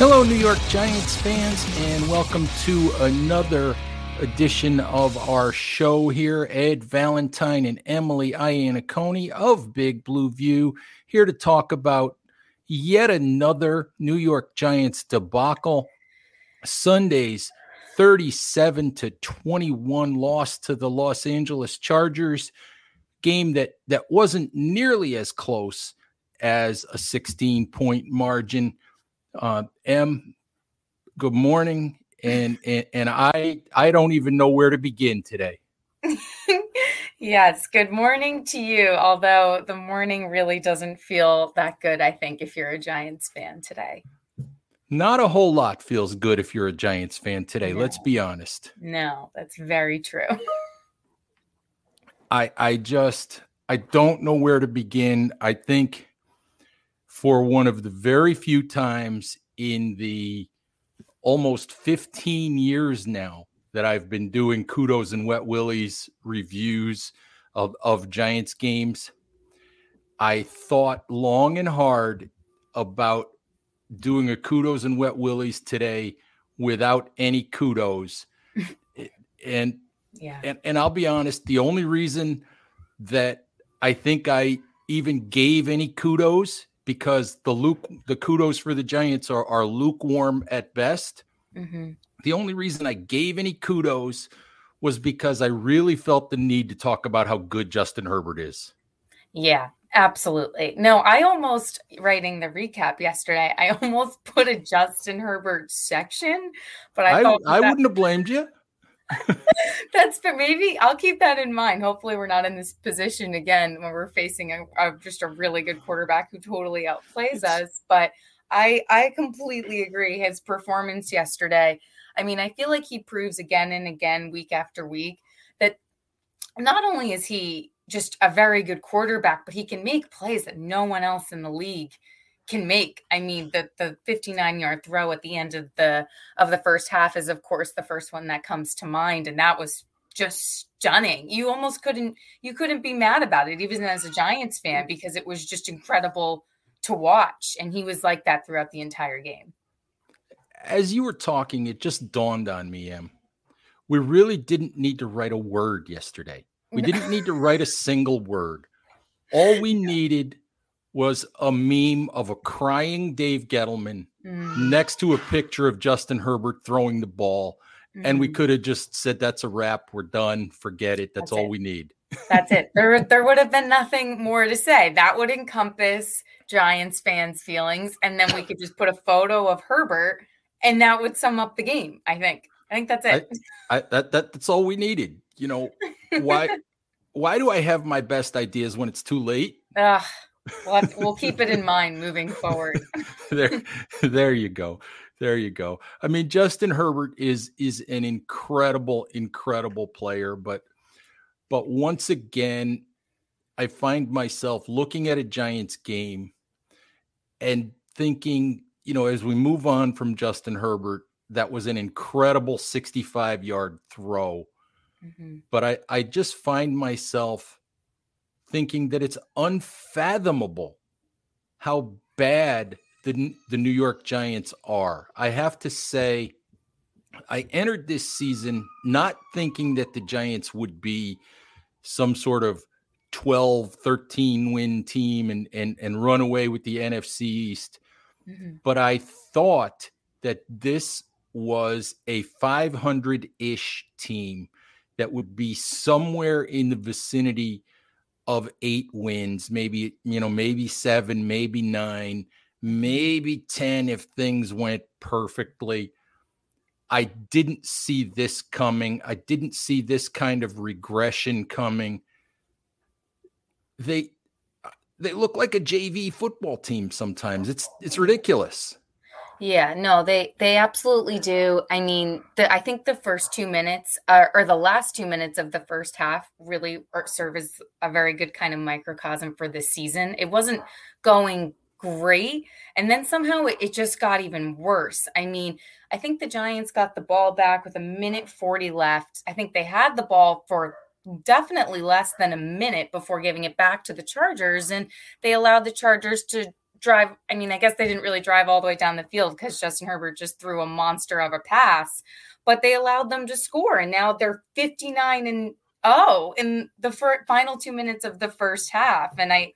Hello, New York Giants fans, and welcome to another edition of our show here. Ed Valentine and Emily Iannacone of Big Blue View here to talk about yet another New York Giants debacle. Sunday's 37 to 21 loss to the Los Angeles Chargers game that that wasn't nearly as close as a 16 point margin uh, Em, good morning, and, and and I I don't even know where to begin today. yes, good morning to you. Although the morning really doesn't feel that good, I think, if you're a Giants fan today. Not a whole lot feels good if you're a Giants fan today. No. Let's be honest. No, that's very true. I I just I don't know where to begin. I think for one of the very few times in the almost 15 years now that I've been doing kudos and wet willies reviews of, of Giants games. I thought long and hard about doing a kudos and wet willies today without any kudos. and yeah. And, and I'll be honest, the only reason that I think I even gave any kudos because the Luke the kudos for the Giants are are lukewarm at best. Mm-hmm. The only reason I gave any kudos was because I really felt the need to talk about how good Justin Herbert is. Yeah, absolutely. No, I almost writing the recap yesterday. I almost put a Justin Herbert section, but I I, I wouldn't have blamed you. That's but maybe I'll keep that in mind. Hopefully, we're not in this position again when we're facing a, a, just a really good quarterback who totally outplays us. But I I completely agree. His performance yesterday. I mean, I feel like he proves again and again, week after week, that not only is he just a very good quarterback, but he can make plays that no one else in the league can make. I mean, the the 59 yard throw at the end of the of the first half is of course the first one that comes to mind, and that was just stunning. You almost couldn't you couldn't be mad about it, even as a Giants fan, because it was just incredible to watch, and he was like that throughout the entire game. As you were talking, it just dawned on me, Em. We really didn't need to write a word yesterday. We didn't need to write a single word. All we needed was a meme of a crying Dave Gettleman mm. next to a picture of Justin Herbert throwing the ball. Mm. And we mm. could have just said, that's a wrap. We're done. Forget it. That's, that's all it. we need. That's it. There, there would have been nothing more to say. That would encompass Giants fans' feelings. And then we could just put a photo of Herbert and that would sum up the game. I think. I think that's it. I, I, that, that that's all we needed. You know, why why do I have my best ideas when it's too late? Ugh we'll, have, we'll keep it in mind moving forward. there, there you go. There you go. I mean, Justin Herbert is is an incredible, incredible player, but but once again, I find myself looking at a Giants game and thinking, you know, as we move on from Justin Herbert, that was an incredible 65 yard throw. Mm-hmm. But I, I just find myself thinking that it's unfathomable how bad the, the New York Giants are. I have to say, I entered this season not thinking that the Giants would be some sort of 12, 13 win team and, and, and run away with the NFC East. Mm-hmm. But I thought that this was a 500 ish team that would be somewhere in the vicinity of eight wins, maybe, you know, maybe seven, maybe nine, maybe 10 if things went perfectly. I didn't see this coming. I didn't see this kind of regression coming. They they look like a JV football team sometimes. It's it's ridiculous. Yeah, no, they they absolutely do. I mean, the, I think the first two minutes uh, or the last two minutes of the first half really serve as a very good kind of microcosm for this season. It wasn't going great, and then somehow it, it just got even worse. I mean, I think the Giants got the ball back with a minute forty left. I think they had the ball for definitely less than a minute before giving it back to the Chargers, and they allowed the Chargers to drive. I mean, I guess they didn't really drive all the way down the field because Justin Herbert just threw a monster of a pass, but they allowed them to score. And now they're 59 and oh in the fir- final two minutes of the first half. And I,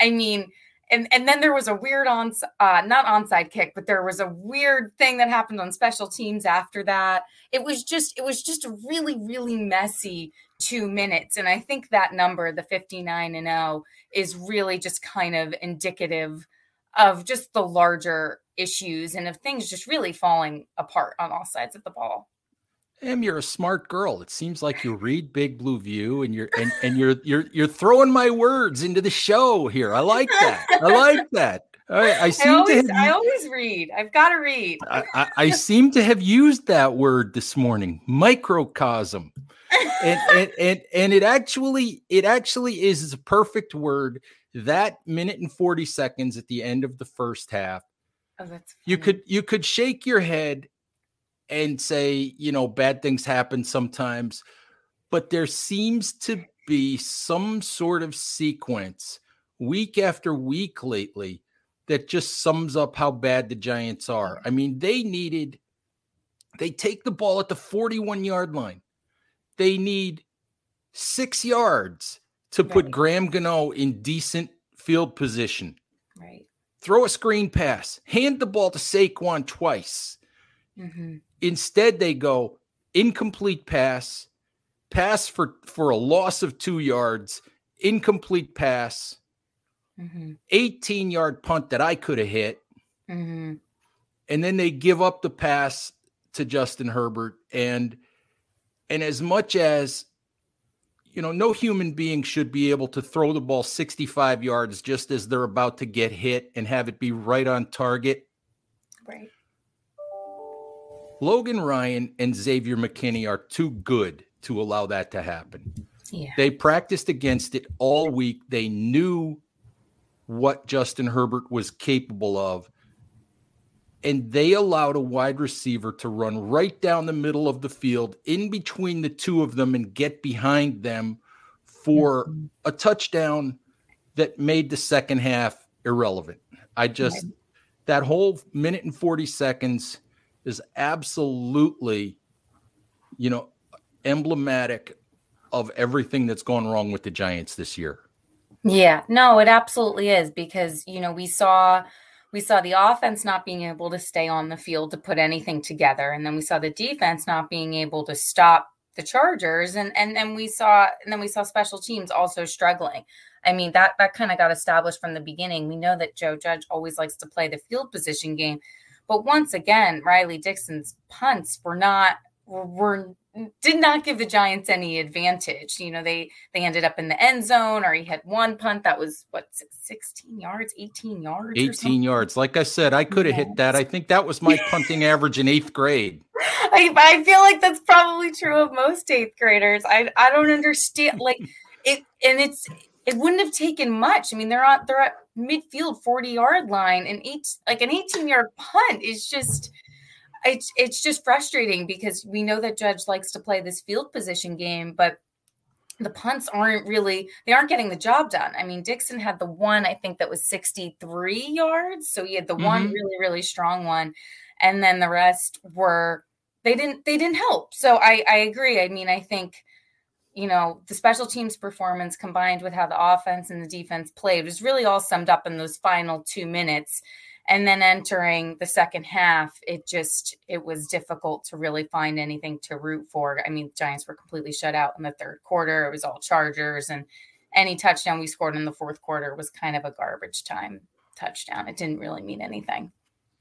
I mean, and, and then there was a weird on uh, not onside kick, but there was a weird thing that happened on special teams after that. It was just it was just a really really messy two minutes, and I think that number, the fifty nine and zero, oh, is really just kind of indicative of just the larger issues and of things just really falling apart on all sides of the ball. Em, you're a smart girl. It seems like you read Big Blue View and you're and, and you're you're you're throwing my words into the show here. I like that. I like that. I, I seem I always, to have, I always read. I've got to read. I, I, I, seem to have used that word this morning, microcosm. and, and and and it actually it actually is a perfect word that minute and 40 seconds at the end of the first half oh, that's you could you could shake your head and say you know bad things happen sometimes but there seems to be some sort of sequence week after week lately that just sums up how bad the giants are. I mean they needed they take the ball at the 41 yard line. They need six yards to right. put Graham Gano in decent field position. Right. Throw a screen pass, hand the ball to Saquon twice. Mm-hmm. Instead, they go incomplete pass, pass for, for a loss of two yards, incomplete pass, mm-hmm. 18 yard punt that I could have hit. Mm-hmm. And then they give up the pass to Justin Herbert. And and as much as you know, no human being should be able to throw the ball 65 yards just as they're about to get hit and have it be right on target. Right. Logan Ryan and Xavier McKinney are too good to allow that to happen. Yeah. They practiced against it all week. They knew what Justin Herbert was capable of and they allowed a wide receiver to run right down the middle of the field in between the two of them and get behind them for mm-hmm. a touchdown that made the second half irrelevant. I just that whole minute and 40 seconds is absolutely you know emblematic of everything that's gone wrong with the Giants this year. Yeah, no, it absolutely is because you know we saw we saw the offense not being able to stay on the field to put anything together and then we saw the defense not being able to stop the chargers and and then we saw and then we saw special teams also struggling. I mean that that kind of got established from the beginning. We know that joe judge always likes to play the field position game but once again riley dixon's punts were not were, did not give the Giants any advantage. You know, they they ended up in the end zone, or he had one punt that was what 16 yards, 18 yards, 18 yards. Like I said, I could have hit that. I think that was my punting average in eighth grade. I, I feel like that's probably true of most eighth graders. I I don't understand like it, and it's it wouldn't have taken much. I mean, they're on they're at midfield 40 yard line, and eight like an 18 yard punt is just it's it's just frustrating because we know that Judge likes to play this field position game, but the punts aren't really they aren't getting the job done. I mean, Dixon had the one I think that was 63 yards, so he had the mm-hmm. one really really strong one, and then the rest were they didn't they didn't help. So I I agree. I mean, I think you know the special teams performance combined with how the offense and the defense played was really all summed up in those final two minutes and then entering the second half it just it was difficult to really find anything to root for. I mean giants were completely shut out in the third quarter. It was all chargers and any touchdown we scored in the fourth quarter was kind of a garbage time touchdown. It didn't really mean anything.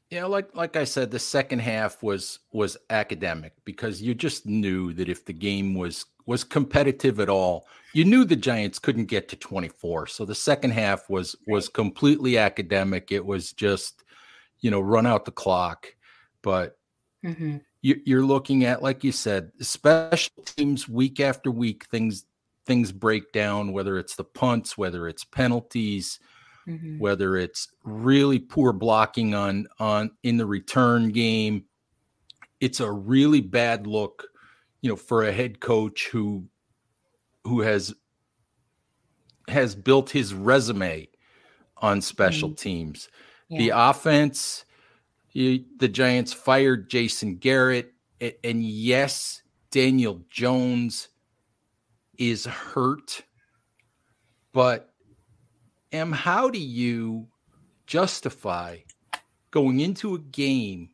Yeah, like like I said, the second half was was academic because you just knew that if the game was was competitive at all, you knew the Giants couldn't get to 24. So the second half was was completely academic. It was just, you know, run out the clock. But mm-hmm. you, you're looking at, like you said, special teams week after week, things things break down, whether it's the punts, whether it's penalties mm-hmm. whether it's really poor blocking on on in the return game. It's a really bad look, you know, for a head coach who who has has built his resume on special mm-hmm. teams. Yeah. The offense, the Giants fired Jason Garrett, and yes, Daniel Jones is hurt, but Em, how do you justify going into a game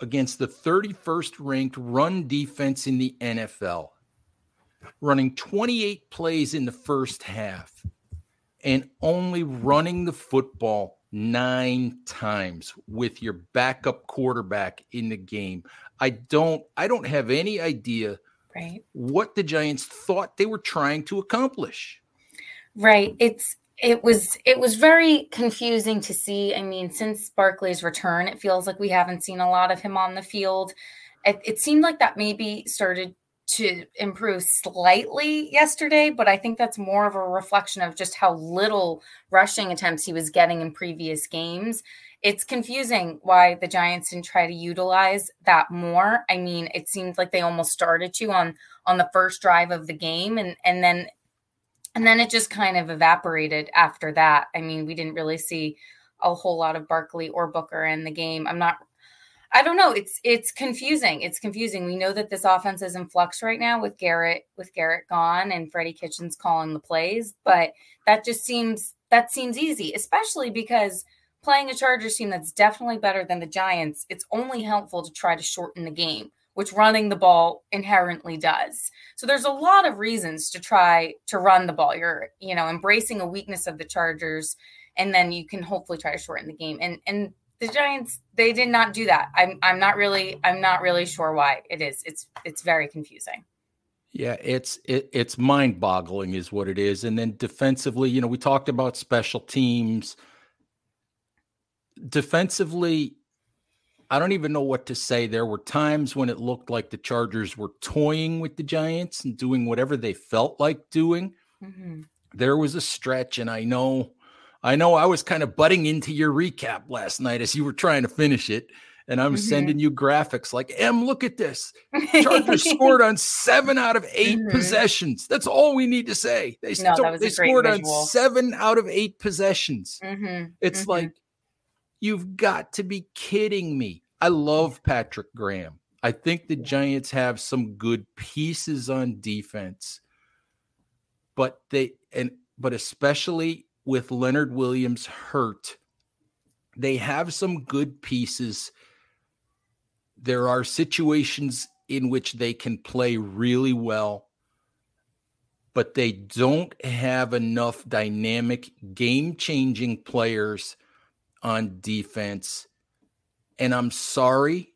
against the 31st ranked run defense in the NFL, running 28 plays in the first half, and only running the football nine times with your backup quarterback in the game? I don't I don't have any idea right what the Giants thought they were trying to accomplish. Right. It's it was it was very confusing to see. I mean, since Barkley's return, it feels like we haven't seen a lot of him on the field. It, it seemed like that maybe started to improve slightly yesterday, but I think that's more of a reflection of just how little rushing attempts he was getting in previous games. It's confusing why the Giants didn't try to utilize that more. I mean, it seemed like they almost started to on on the first drive of the game and and then and then it just kind of evaporated after that. I mean, we didn't really see a whole lot of Barkley or Booker in the game. I'm not I don't know. It's it's confusing. It's confusing. We know that this offense is in flux right now with Garrett with Garrett gone and Freddie Kitchens calling the plays, but that just seems that seems easy, especially because playing a Chargers team that's definitely better than the Giants, it's only helpful to try to shorten the game which running the ball inherently does. So there's a lot of reasons to try to run the ball. You're, you know, embracing a weakness of the Chargers, and then you can hopefully try to shorten the game. And and the Giants, they did not do that. I'm I'm not really I'm not really sure why it is. It's it's very confusing. Yeah, it's it, it's mind-boggling is what it is. And then defensively, you know, we talked about special teams. Defensively, I don't even know what to say. There were times when it looked like the Chargers were toying with the Giants and doing whatever they felt like doing. Mm-hmm. There was a stretch, and I know, I know, I was kind of butting into your recap last night as you were trying to finish it, and I'm mm-hmm. sending you graphics like, Em, look at this! Chargers scored on seven out of 8 mm-hmm. possessions. That's all we need to say. They, no, they scored visual. on seven out of eight possessions. Mm-hmm. It's mm-hmm. like." You've got to be kidding me. I love Patrick Graham. I think the Giants have some good pieces on defense, but they and but especially with Leonard Williams hurt, they have some good pieces. There are situations in which they can play really well, but they don't have enough dynamic, game changing players on defense. And I'm sorry,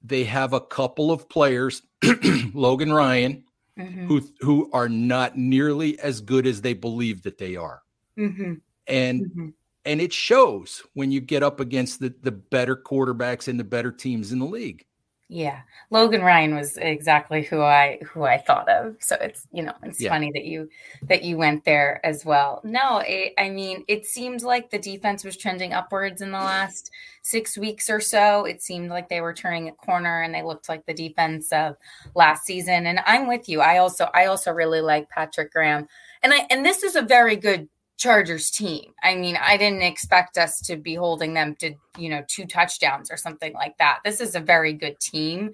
they have a couple of players, Logan Ryan, mm-hmm. who who are not nearly as good as they believe that they are. Mm-hmm. And mm-hmm. and it shows when you get up against the, the better quarterbacks and the better teams in the league. Yeah. Logan Ryan was exactly who I who I thought of. So it's, you know, it's yeah. funny that you that you went there as well. No, it, I mean, it seemed like the defense was trending upwards in the last 6 weeks or so. It seemed like they were turning a corner and they looked like the defense of last season and I'm with you. I also I also really like Patrick Graham. And I and this is a very good Chargers team. I mean, I didn't expect us to be holding them to, you know, two touchdowns or something like that. This is a very good team.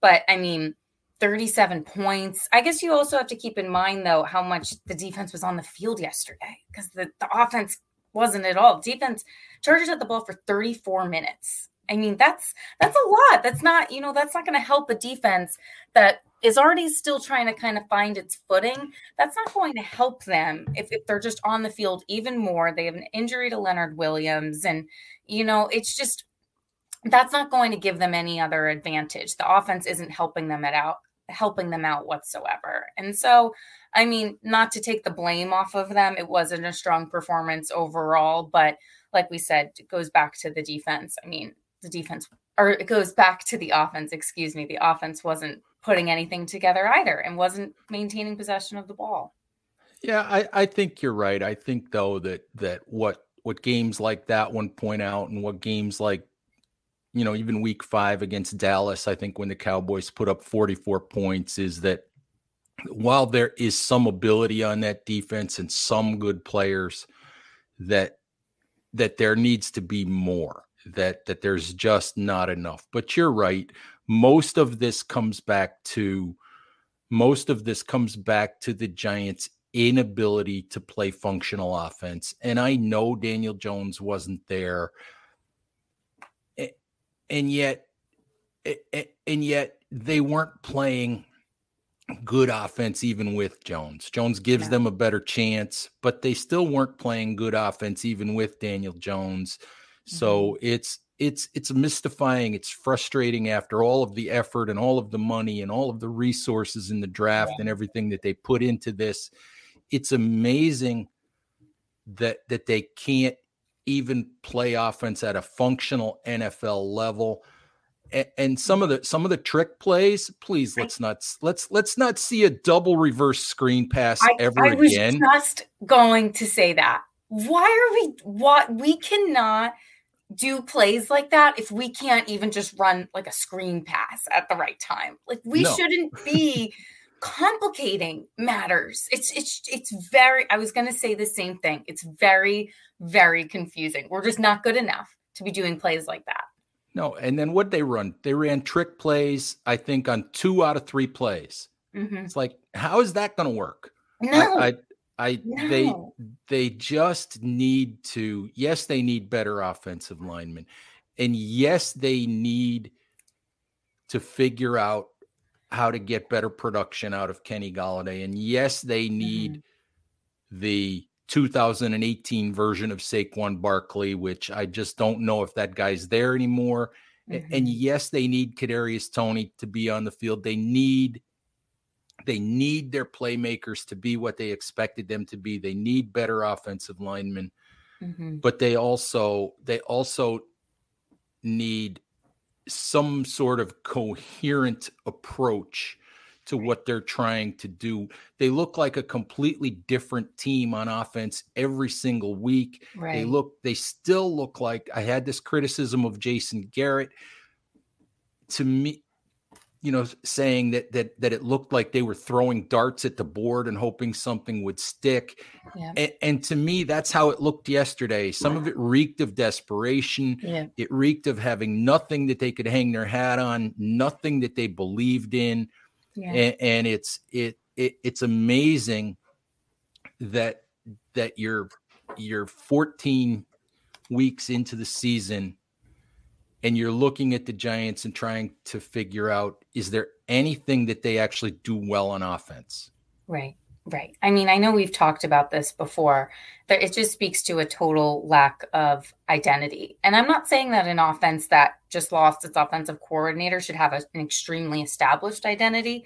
But I mean, 37 points. I guess you also have to keep in mind, though, how much the defense was on the field yesterday because the, the offense wasn't at all. Defense Chargers had the ball for 34 minutes. I mean, that's that's a lot. That's not, you know, that's not going to help a defense that is already still trying to kind of find its footing. That's not going to help them if, if they're just on the field even more. They have an injury to Leonard Williams. And, you know, it's just that's not going to give them any other advantage. The offense isn't helping them it out, helping them out whatsoever. And so, I mean, not to take the blame off of them, it wasn't a strong performance overall, but like we said, it goes back to the defense. I mean, the defense or it goes back to the offense, excuse me. The offense wasn't putting anything together either and wasn't maintaining possession of the ball. Yeah, I, I think you're right. I think though that that what what games like that one point out and what games like you know, even week five against Dallas, I think when the Cowboys put up 44 points, is that while there is some ability on that defense and some good players, that that there needs to be more, that that there's just not enough. But you're right. Most of this comes back to most of this comes back to the Giants' inability to play functional offense. And I know Daniel Jones wasn't there and yet and yet they weren't playing good offense even with Jones. Jones gives yeah. them a better chance, but they still weren't playing good offense even with Daniel Jones. So mm-hmm. it's it's it's mystifying, it's frustrating after all of the effort and all of the money and all of the resources in the draft yeah. and everything that they put into this. It's amazing that that they can't even play offense at a functional NFL level. And, some of the some of the trick plays, please let's not let's let's not see a double reverse screen pass I, ever I was again. Just going to say that. Why are we what we cannot do plays like that if we can't even just run like a screen pass at the right time? Like we no. shouldn't be complicating matters. It's it's it's very I was going to say the same thing. It's very very confusing. We're just not good enough to be doing plays like that. No, and then what they run? They ran trick plays I think on 2 out of 3 plays. Mm-hmm. It's like how is that going to work? No. I, I I no. they they just need to yes they need better offensive linemen and yes they need to figure out how to get better production out of Kenny Golladay. And yes, they need mm-hmm. the 2018 version of Saquon Barkley, which I just don't know if that guy's there anymore. Mm-hmm. And yes, they need Kadarius Toney to be on the field. They need they need their playmakers to be what they expected them to be. They need better offensive linemen. Mm-hmm. But they also they also need some sort of coherent approach to what they're trying to do. They look like a completely different team on offense every single week. Right. They look they still look like I had this criticism of Jason Garrett. To me, you know, saying that that that it looked like they were throwing darts at the board and hoping something would stick. Yeah. And, and, to me, that's how it looked yesterday. Some of it reeked of desperation. Yeah. It reeked of having nothing that they could hang their hat on, nothing that they believed in. Yeah. And, and it's it, it it's amazing that that you're you're 14 weeks into the season and you're looking at the Giants and trying to figure out is there anything that they actually do well on offense? Right. Right. I mean, I know we've talked about this before. That it just speaks to a total lack of identity. And I'm not saying that an offense that just lost its offensive coordinator should have a, an extremely established identity,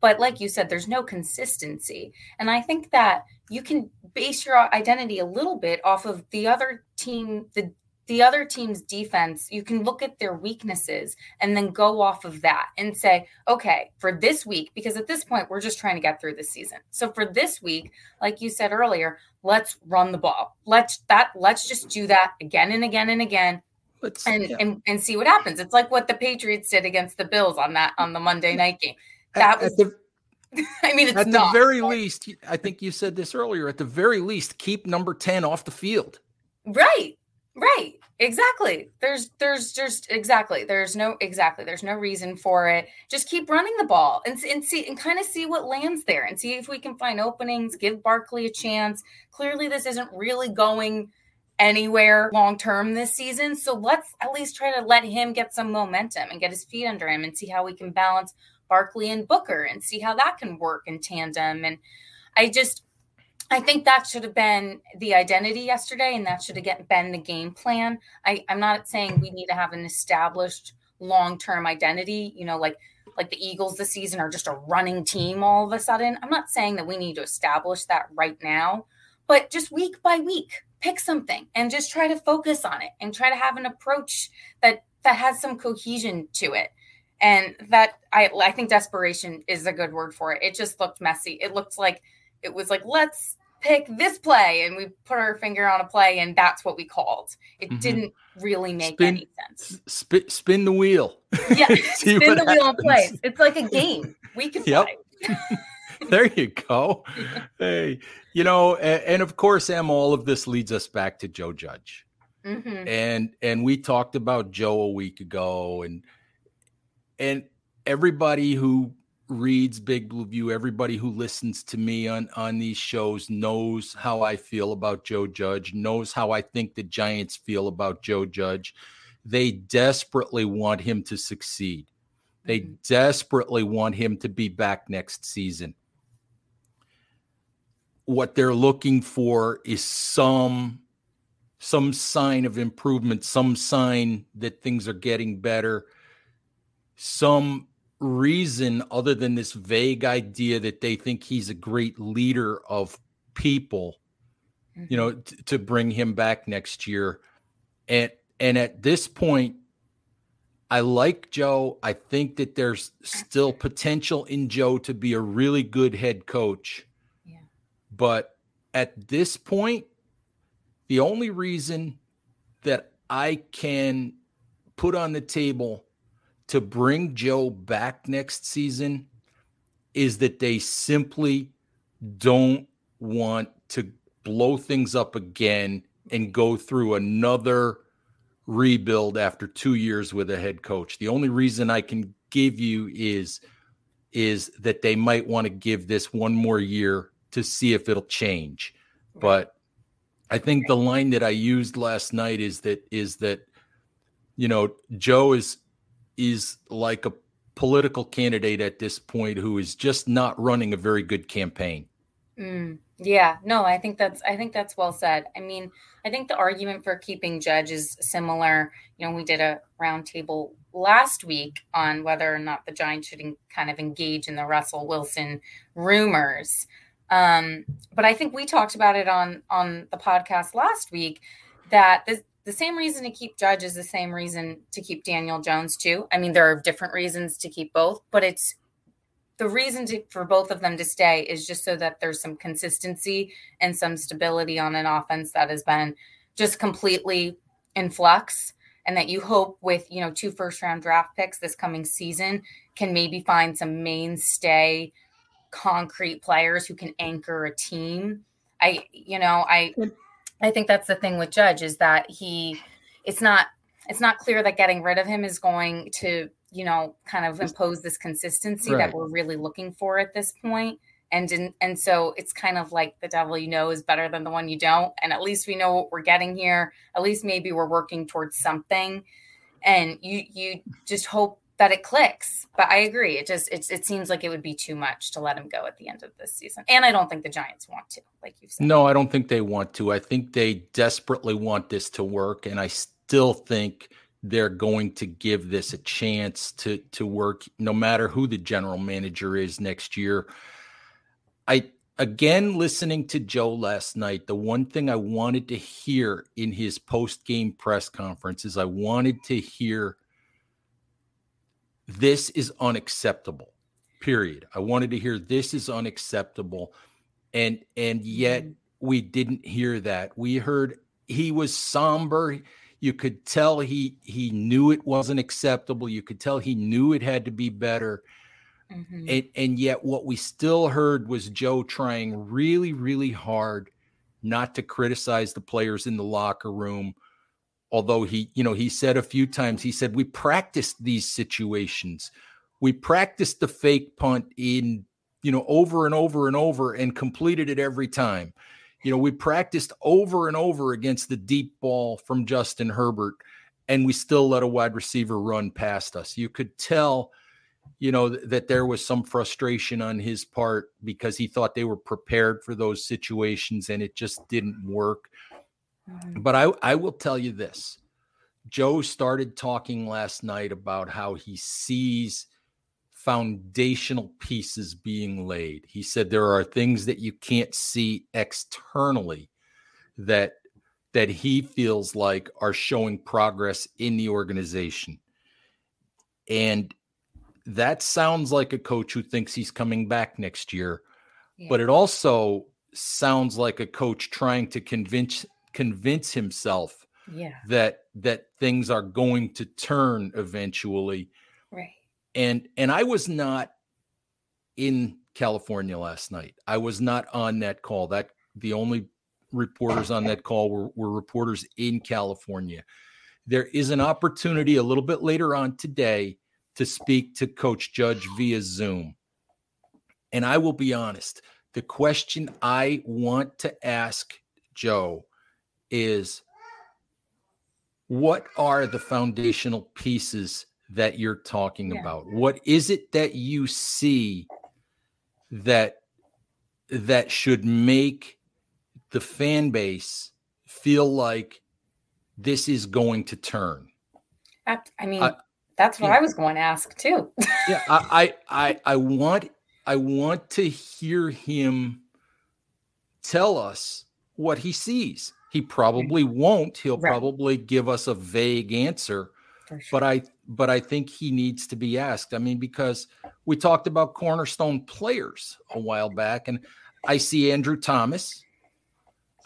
but like you said, there's no consistency. And I think that you can base your identity a little bit off of the other team, the the other team's defense, you can look at their weaknesses and then go off of that and say, okay, for this week, because at this point, we're just trying to get through the season. So for this week, like you said earlier, let's run the ball. Let's that let's just do that again and again and again. Let's, and, yeah. and and see what happens. It's like what the Patriots did against the Bills on that on the Monday night game. That at, was at the, I mean, it's at not, the very least. I think you said this earlier. At the very least, keep number ten off the field. Right, Right. Exactly. There's there's just exactly. There's no exactly. There's no reason for it. Just keep running the ball and, and see and kind of see what lands there and see if we can find openings, give Barkley a chance. Clearly this isn't really going anywhere long term this season. So let's at least try to let him get some momentum and get his feet under him and see how we can balance Barkley and Booker and see how that can work in tandem. And I just, I think that should have been the identity yesterday, and that should have been the game plan. I, I'm not saying we need to have an established long term identity, you know, like like the Eagles this season are just a running team all of a sudden. I'm not saying that we need to establish that right now, but just week by week, pick something and just try to focus on it and try to have an approach that that has some cohesion to it and that i i think desperation is a good word for it it just looked messy it looked like it was like let's pick this play and we put our finger on a play and that's what we called it mm-hmm. didn't really make spin, any sense spin, spin the wheel yeah spin the happens. wheel and play it's like a game we can yep. play there you go. Hey, you know, and, and, of course, Em, all of this leads us back to Joe Judge. Mm-hmm. And and we talked about Joe a week ago, and and everybody who reads Big Blue View, everybody who listens to me on on these shows knows how I feel about Joe Judge, knows how I think the Giants feel about Joe Judge. They desperately want him to succeed. They mm-hmm. desperately want him to be back next season what they're looking for is some some sign of improvement, some sign that things are getting better, some reason other than this vague idea that they think he's a great leader of people, mm-hmm. you know, t- to bring him back next year. And and at this point, I like Joe. I think that there's still potential in Joe to be a really good head coach. But at this point, the only reason that I can put on the table to bring Joe back next season is that they simply don't want to blow things up again and go through another rebuild after 2 years with a head coach. The only reason I can give you is is that they might want to give this one more year to see if it'll change. But I think the line that I used last night is that is that you know Joe is is like a political candidate at this point who is just not running a very good campaign. Mm, yeah, no, I think that's I think that's well said. I mean, I think the argument for keeping Judge is similar. You know, we did a roundtable last week on whether or not the Giants should kind of engage in the Russell Wilson rumors. Um, but I think we talked about it on on the podcast last week that the, the same reason to keep Judge is the same reason to keep Daniel Jones too. I mean, there are different reasons to keep both, but it's the reason to, for both of them to stay is just so that there's some consistency and some stability on an offense that has been just completely in flux and that you hope with you know two first round draft picks this coming season can maybe find some mainstay concrete players who can anchor a team. I, you know, I, I think that's the thing with Judge is that he, it's not, it's not clear that getting rid of him is going to, you know, kind of impose this consistency right. that we're really looking for at this point. And in, and so it's kind of like the devil you know is better than the one you don't. And at least we know what we're getting here. At least maybe we're working towards something. And you you just hope that it clicks. But I agree. It just it, it seems like it would be too much to let him go at the end of this season. And I don't think the Giants want to, like you said. No, I don't think they want to. I think they desperately want this to work. And I still think they're going to give this a chance to to work no matter who the general manager is next year. I again listening to Joe last night, the one thing I wanted to hear in his post-game press conference is I wanted to hear this is unacceptable period. I wanted to hear this is unacceptable. And and yet mm-hmm. we didn't hear that. We heard he was somber. You could tell he he knew it wasn't acceptable. You could tell he knew it had to be better. Mm-hmm. and and yet what we still heard was joe trying really really hard not to criticize the players in the locker room although he you know he said a few times he said we practiced these situations we practiced the fake punt in you know over and over and over and completed it every time You know, we practiced over and over against the deep ball from Justin Herbert, and we still let a wide receiver run past us. You could tell, you know, th- that there was some frustration on his part because he thought they were prepared for those situations and it just didn't work. Mm-hmm. But I, I will tell you this Joe started talking last night about how he sees foundational pieces being laid. He said there are things that you can't see externally that that he feels like are showing progress in the organization. And that sounds like a coach who thinks he's coming back next year, yeah. but it also sounds like a coach trying to convince convince himself yeah. that that things are going to turn eventually. Right. And and I was not in California last night. I was not on that call. That the only reporters on that call were, were reporters in California. There is an opportunity a little bit later on today to speak to Coach Judge via Zoom. And I will be honest, the question I want to ask Joe is what are the foundational pieces that you're talking yeah. about what is it that you see that that should make the fan base feel like this is going to turn i mean that's what yeah. i was going to ask too yeah I, I i i want i want to hear him tell us what he sees he probably won't. He'll right. probably give us a vague answer. Sure. But I but I think he needs to be asked. I mean, because we talked about cornerstone players a while back, and I see Andrew Thomas,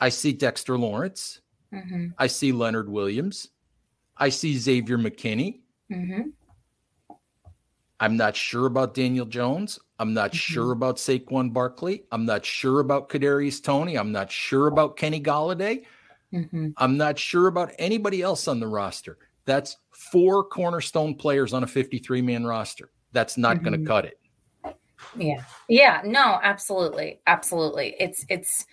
I see Dexter Lawrence, mm-hmm. I see Leonard Williams, I see Xavier McKinney. Mm-hmm. I'm not sure about Daniel Jones. I'm not mm-hmm. sure about Saquon Barkley. I'm not sure about Kadarius Toney. I'm not sure about Kenny Golladay. Mm-hmm. I'm not sure about anybody else on the roster. That's four cornerstone players on a 53 man roster. That's not mm-hmm. going to cut it. Yeah. Yeah. No, absolutely. Absolutely. It's, it's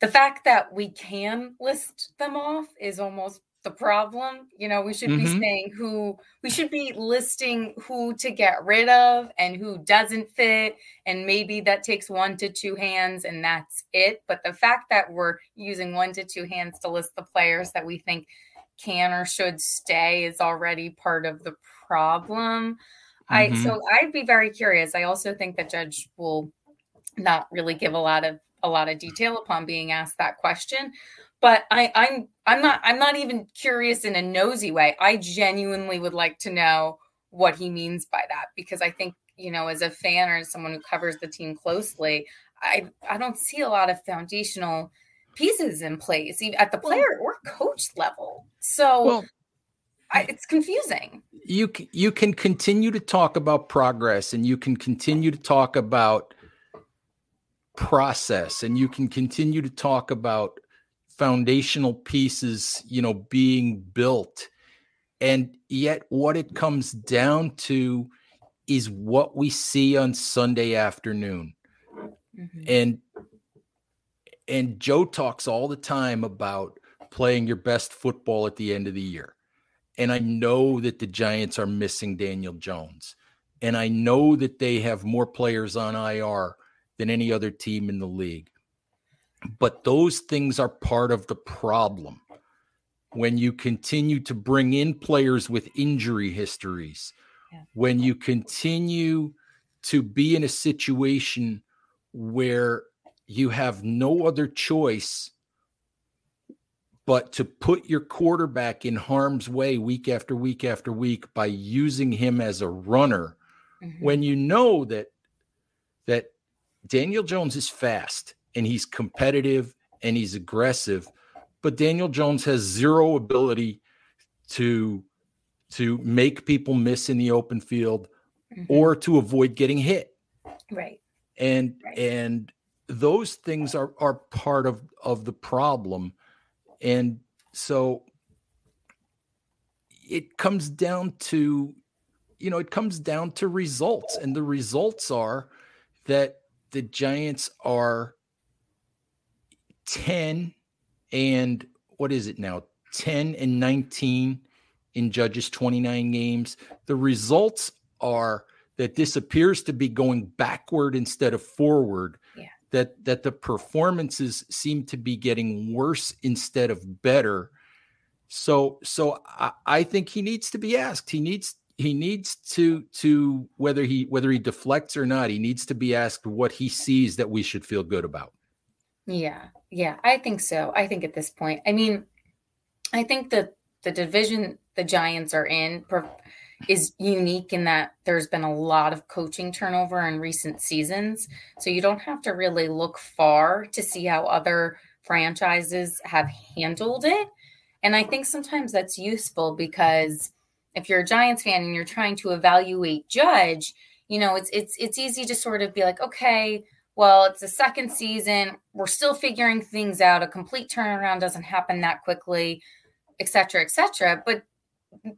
the fact that we can list them off is almost the problem. You know, we should mm-hmm. be saying who we should be listing who to get rid of and who doesn't fit. And maybe that takes one to two hands and that's it. But the fact that we're using one to two hands to list the players that we think can or should stay is already part of the problem. Mm-hmm. I so I'd be very curious. I also think that Judge will not really give a lot of a lot of detail upon being asked that question but I, I'm I'm not I'm not even curious in a nosy way. I genuinely would like to know what he means by that because I think you know as a fan or as someone who covers the team closely, I I don't see a lot of foundational pieces in place at the player or coach level. So well, I, it's confusing. You you can continue to talk about progress and you can continue to talk about process and you can continue to talk about foundational pieces, you know, being built. And yet, what it comes down to is what we see on Sunday afternoon. Mm-hmm. And and Joe talks all the time about playing your best football at the end of the year. And I know that the Giants are missing Daniel Jones. And I know that they have more players on IR than any other team in the league. But those things are part of the problem. When you continue to bring in players with injury histories, yeah. when you continue to be in a situation where you have no other choice but to put your quarterback in harm's way week after week after week by using him as a runner mm-hmm. when you know that that Daniel Jones is fast and he's competitive and he's aggressive. But Daniel Jones has zero ability to to make people miss in the open field mm-hmm. or to avoid getting hit. Right. And right. and those things are are part of of the problem. And so it comes down to you know it comes down to results and the results are that the giants are 10 and what is it now? 10 and 19 in Judge's 29 games. The results are that this appears to be going backward instead of forward. Yeah. That that the performances seem to be getting worse instead of better. So so I, I think he needs to be asked. He needs he needs to to whether he whether he deflects or not, he needs to be asked what he sees that we should feel good about. Yeah. Yeah, I think so. I think at this point. I mean, I think that the division the Giants are in is unique in that there's been a lot of coaching turnover in recent seasons. So you don't have to really look far to see how other franchises have handled it. And I think sometimes that's useful because if you're a Giants fan and you're trying to evaluate Judge, you know, it's it's it's easy to sort of be like, okay, well, it's the second season. We're still figuring things out. A complete turnaround doesn't happen that quickly, et cetera, et cetera. But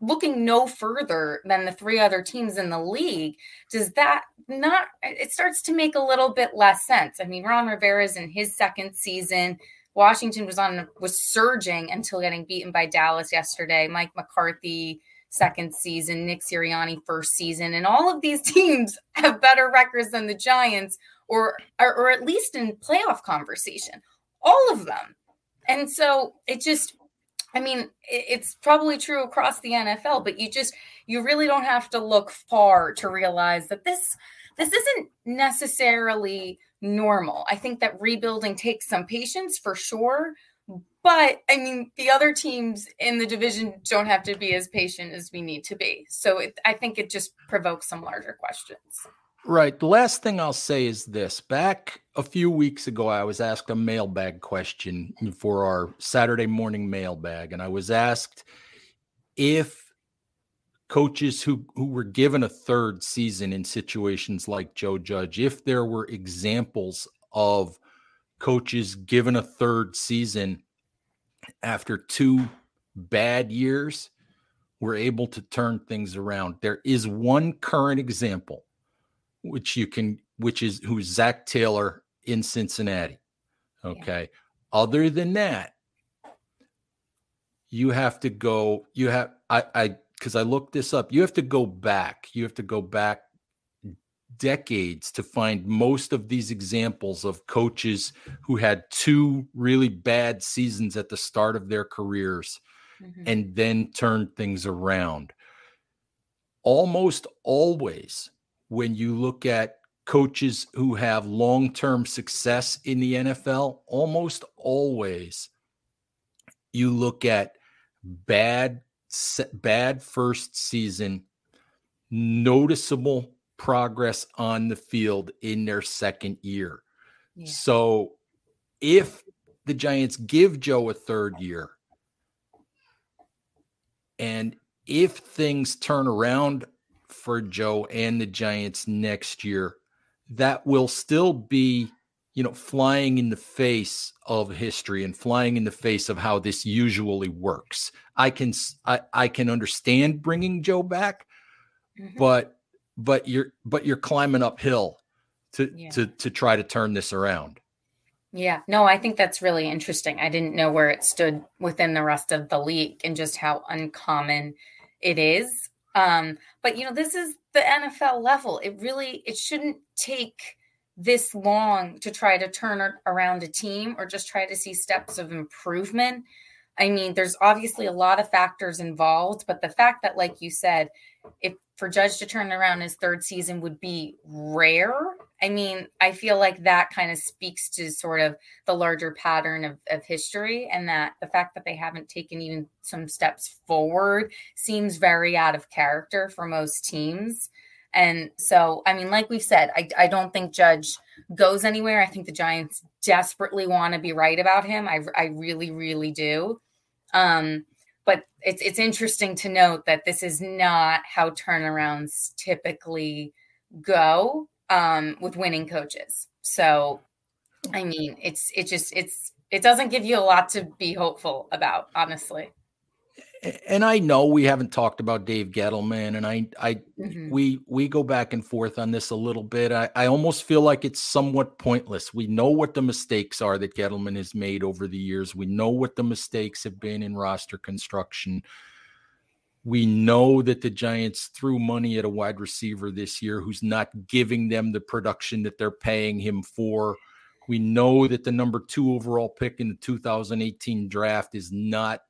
looking no further than the three other teams in the league, does that not, it starts to make a little bit less sense. I mean, Ron Rivera's in his second season. Washington was on, was surging until getting beaten by Dallas yesterday. Mike McCarthy, second season, Nick Sirianni, first season. And all of these teams have better records than the Giants or, or, or at least in playoff conversation. All of them. And so it just, I mean, it's probably true across the NFL, but you just you really don't have to look far to realize that this this isn't necessarily normal. I think that rebuilding takes some patience for sure, but I mean, the other teams in the division don't have to be as patient as we need to be. So it, I think it just provokes some larger questions. Right. The last thing I'll say is this. Back a few weeks ago, I was asked a mailbag question for our Saturday morning mailbag, and I was asked if coaches who, who were given a third season in situations like Joe Judge, if there were examples of coaches given a third season after two bad years were able to turn things around. There is one current example which you can, which is who's Zac Taylor in Cincinnati. Okay. Yeah. Other than that, you have to go, you have, I, I, because I looked this up, you have to go back. You have to go back decades to find most of these examples of coaches who had two really bad seasons at the start of their careers mm-hmm. and then turned things around. Almost always, when you look at coaches who have long term success in the NFL, almost always you look at bad bad first season noticeable progress on the field in their second year. Yeah. So if the Giants give Joe a third year and if things turn around for Joe and the Giants next year that will still be, you know, flying in the face of history and flying in the face of how this usually works. I can I, I can understand bringing Joe back, mm-hmm. but but you're but you're climbing uphill to yeah. to to try to turn this around. Yeah, no, I think that's really interesting. I didn't know where it stood within the rest of the league and just how uncommon it is. Um, but you know, this is the NFL level. It really it shouldn't take this long to try to turn around a team or just try to see steps of improvement. I mean, there's obviously a lot of factors involved, but the fact that, like you said, if for Judge to turn around his third season would be rare. I mean, I feel like that kind of speaks to sort of the larger pattern of, of history, and that the fact that they haven't taken even some steps forward seems very out of character for most teams. And so, I mean, like we've said, I, I don't think Judge goes anywhere. I think the Giants desperately want to be right about him. I, I really, really do. Um, but it's it's interesting to note that this is not how turnarounds typically go um, with winning coaches. So, I mean, it's it just it's it doesn't give you a lot to be hopeful about, honestly. And I know we haven't talked about Dave Gettleman, and I, I, mm-hmm. we, we go back and forth on this a little bit. I, I almost feel like it's somewhat pointless. We know what the mistakes are that Gettleman has made over the years. We know what the mistakes have been in roster construction. We know that the Giants threw money at a wide receiver this year who's not giving them the production that they're paying him for. We know that the number two overall pick in the 2018 draft is not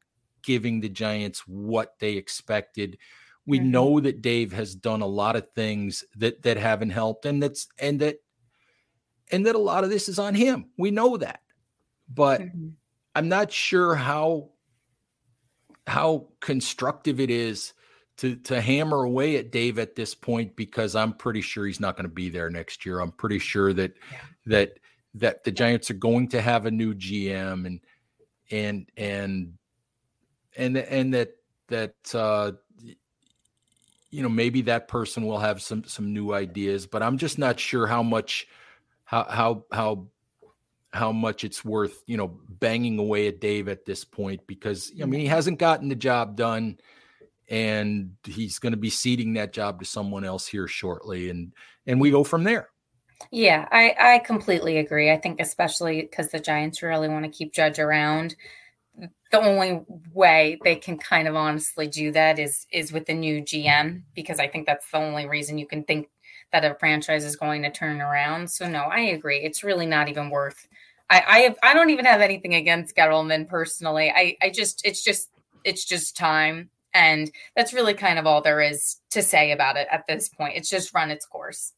giving the Giants what they expected. We mm-hmm. know that Dave has done a lot of things that that haven't helped, and that's and that and that a lot of this is on him. We know that, but mm-hmm. I'm not sure how how constructive it is to to hammer away at Dave at this point because I'm pretty sure he's not going to be there next year. I'm pretty sure that yeah. that that the Giants are going to have a new GM and and and and and that that uh, you know maybe that person will have some some new ideas, but I'm just not sure how much how how how how much it's worth you know banging away at Dave at this point because I mean he hasn't gotten the job done and he's going to be ceding that job to someone else here shortly and and we go from there. Yeah, I I completely agree. I think especially because the Giants really want to keep Judge around the only way they can kind of honestly do that is is with the new GM because I think that's the only reason you can think that a franchise is going to turn around. So no, I agree. It's really not even worth. I I have I don't even have anything against Gettleman personally. I I just it's just it's just time, and that's really kind of all there is to say about it at this point. It's just run its course.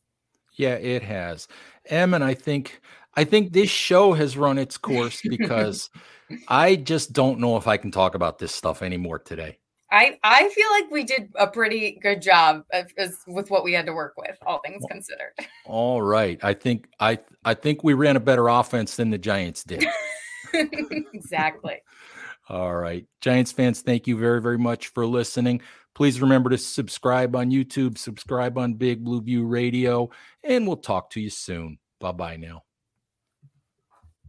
Yeah, it has. Em, and I think I think this show has run its course because I just don't know if I can talk about this stuff anymore today. I I feel like we did a pretty good job of, as, with what we had to work with, all things considered. All right, I think I I think we ran a better offense than the Giants did. exactly. all right, Giants fans, thank you very very much for listening. Please remember to subscribe on YouTube, subscribe on Big Blue View Radio, and we'll talk to you soon. Bye bye now.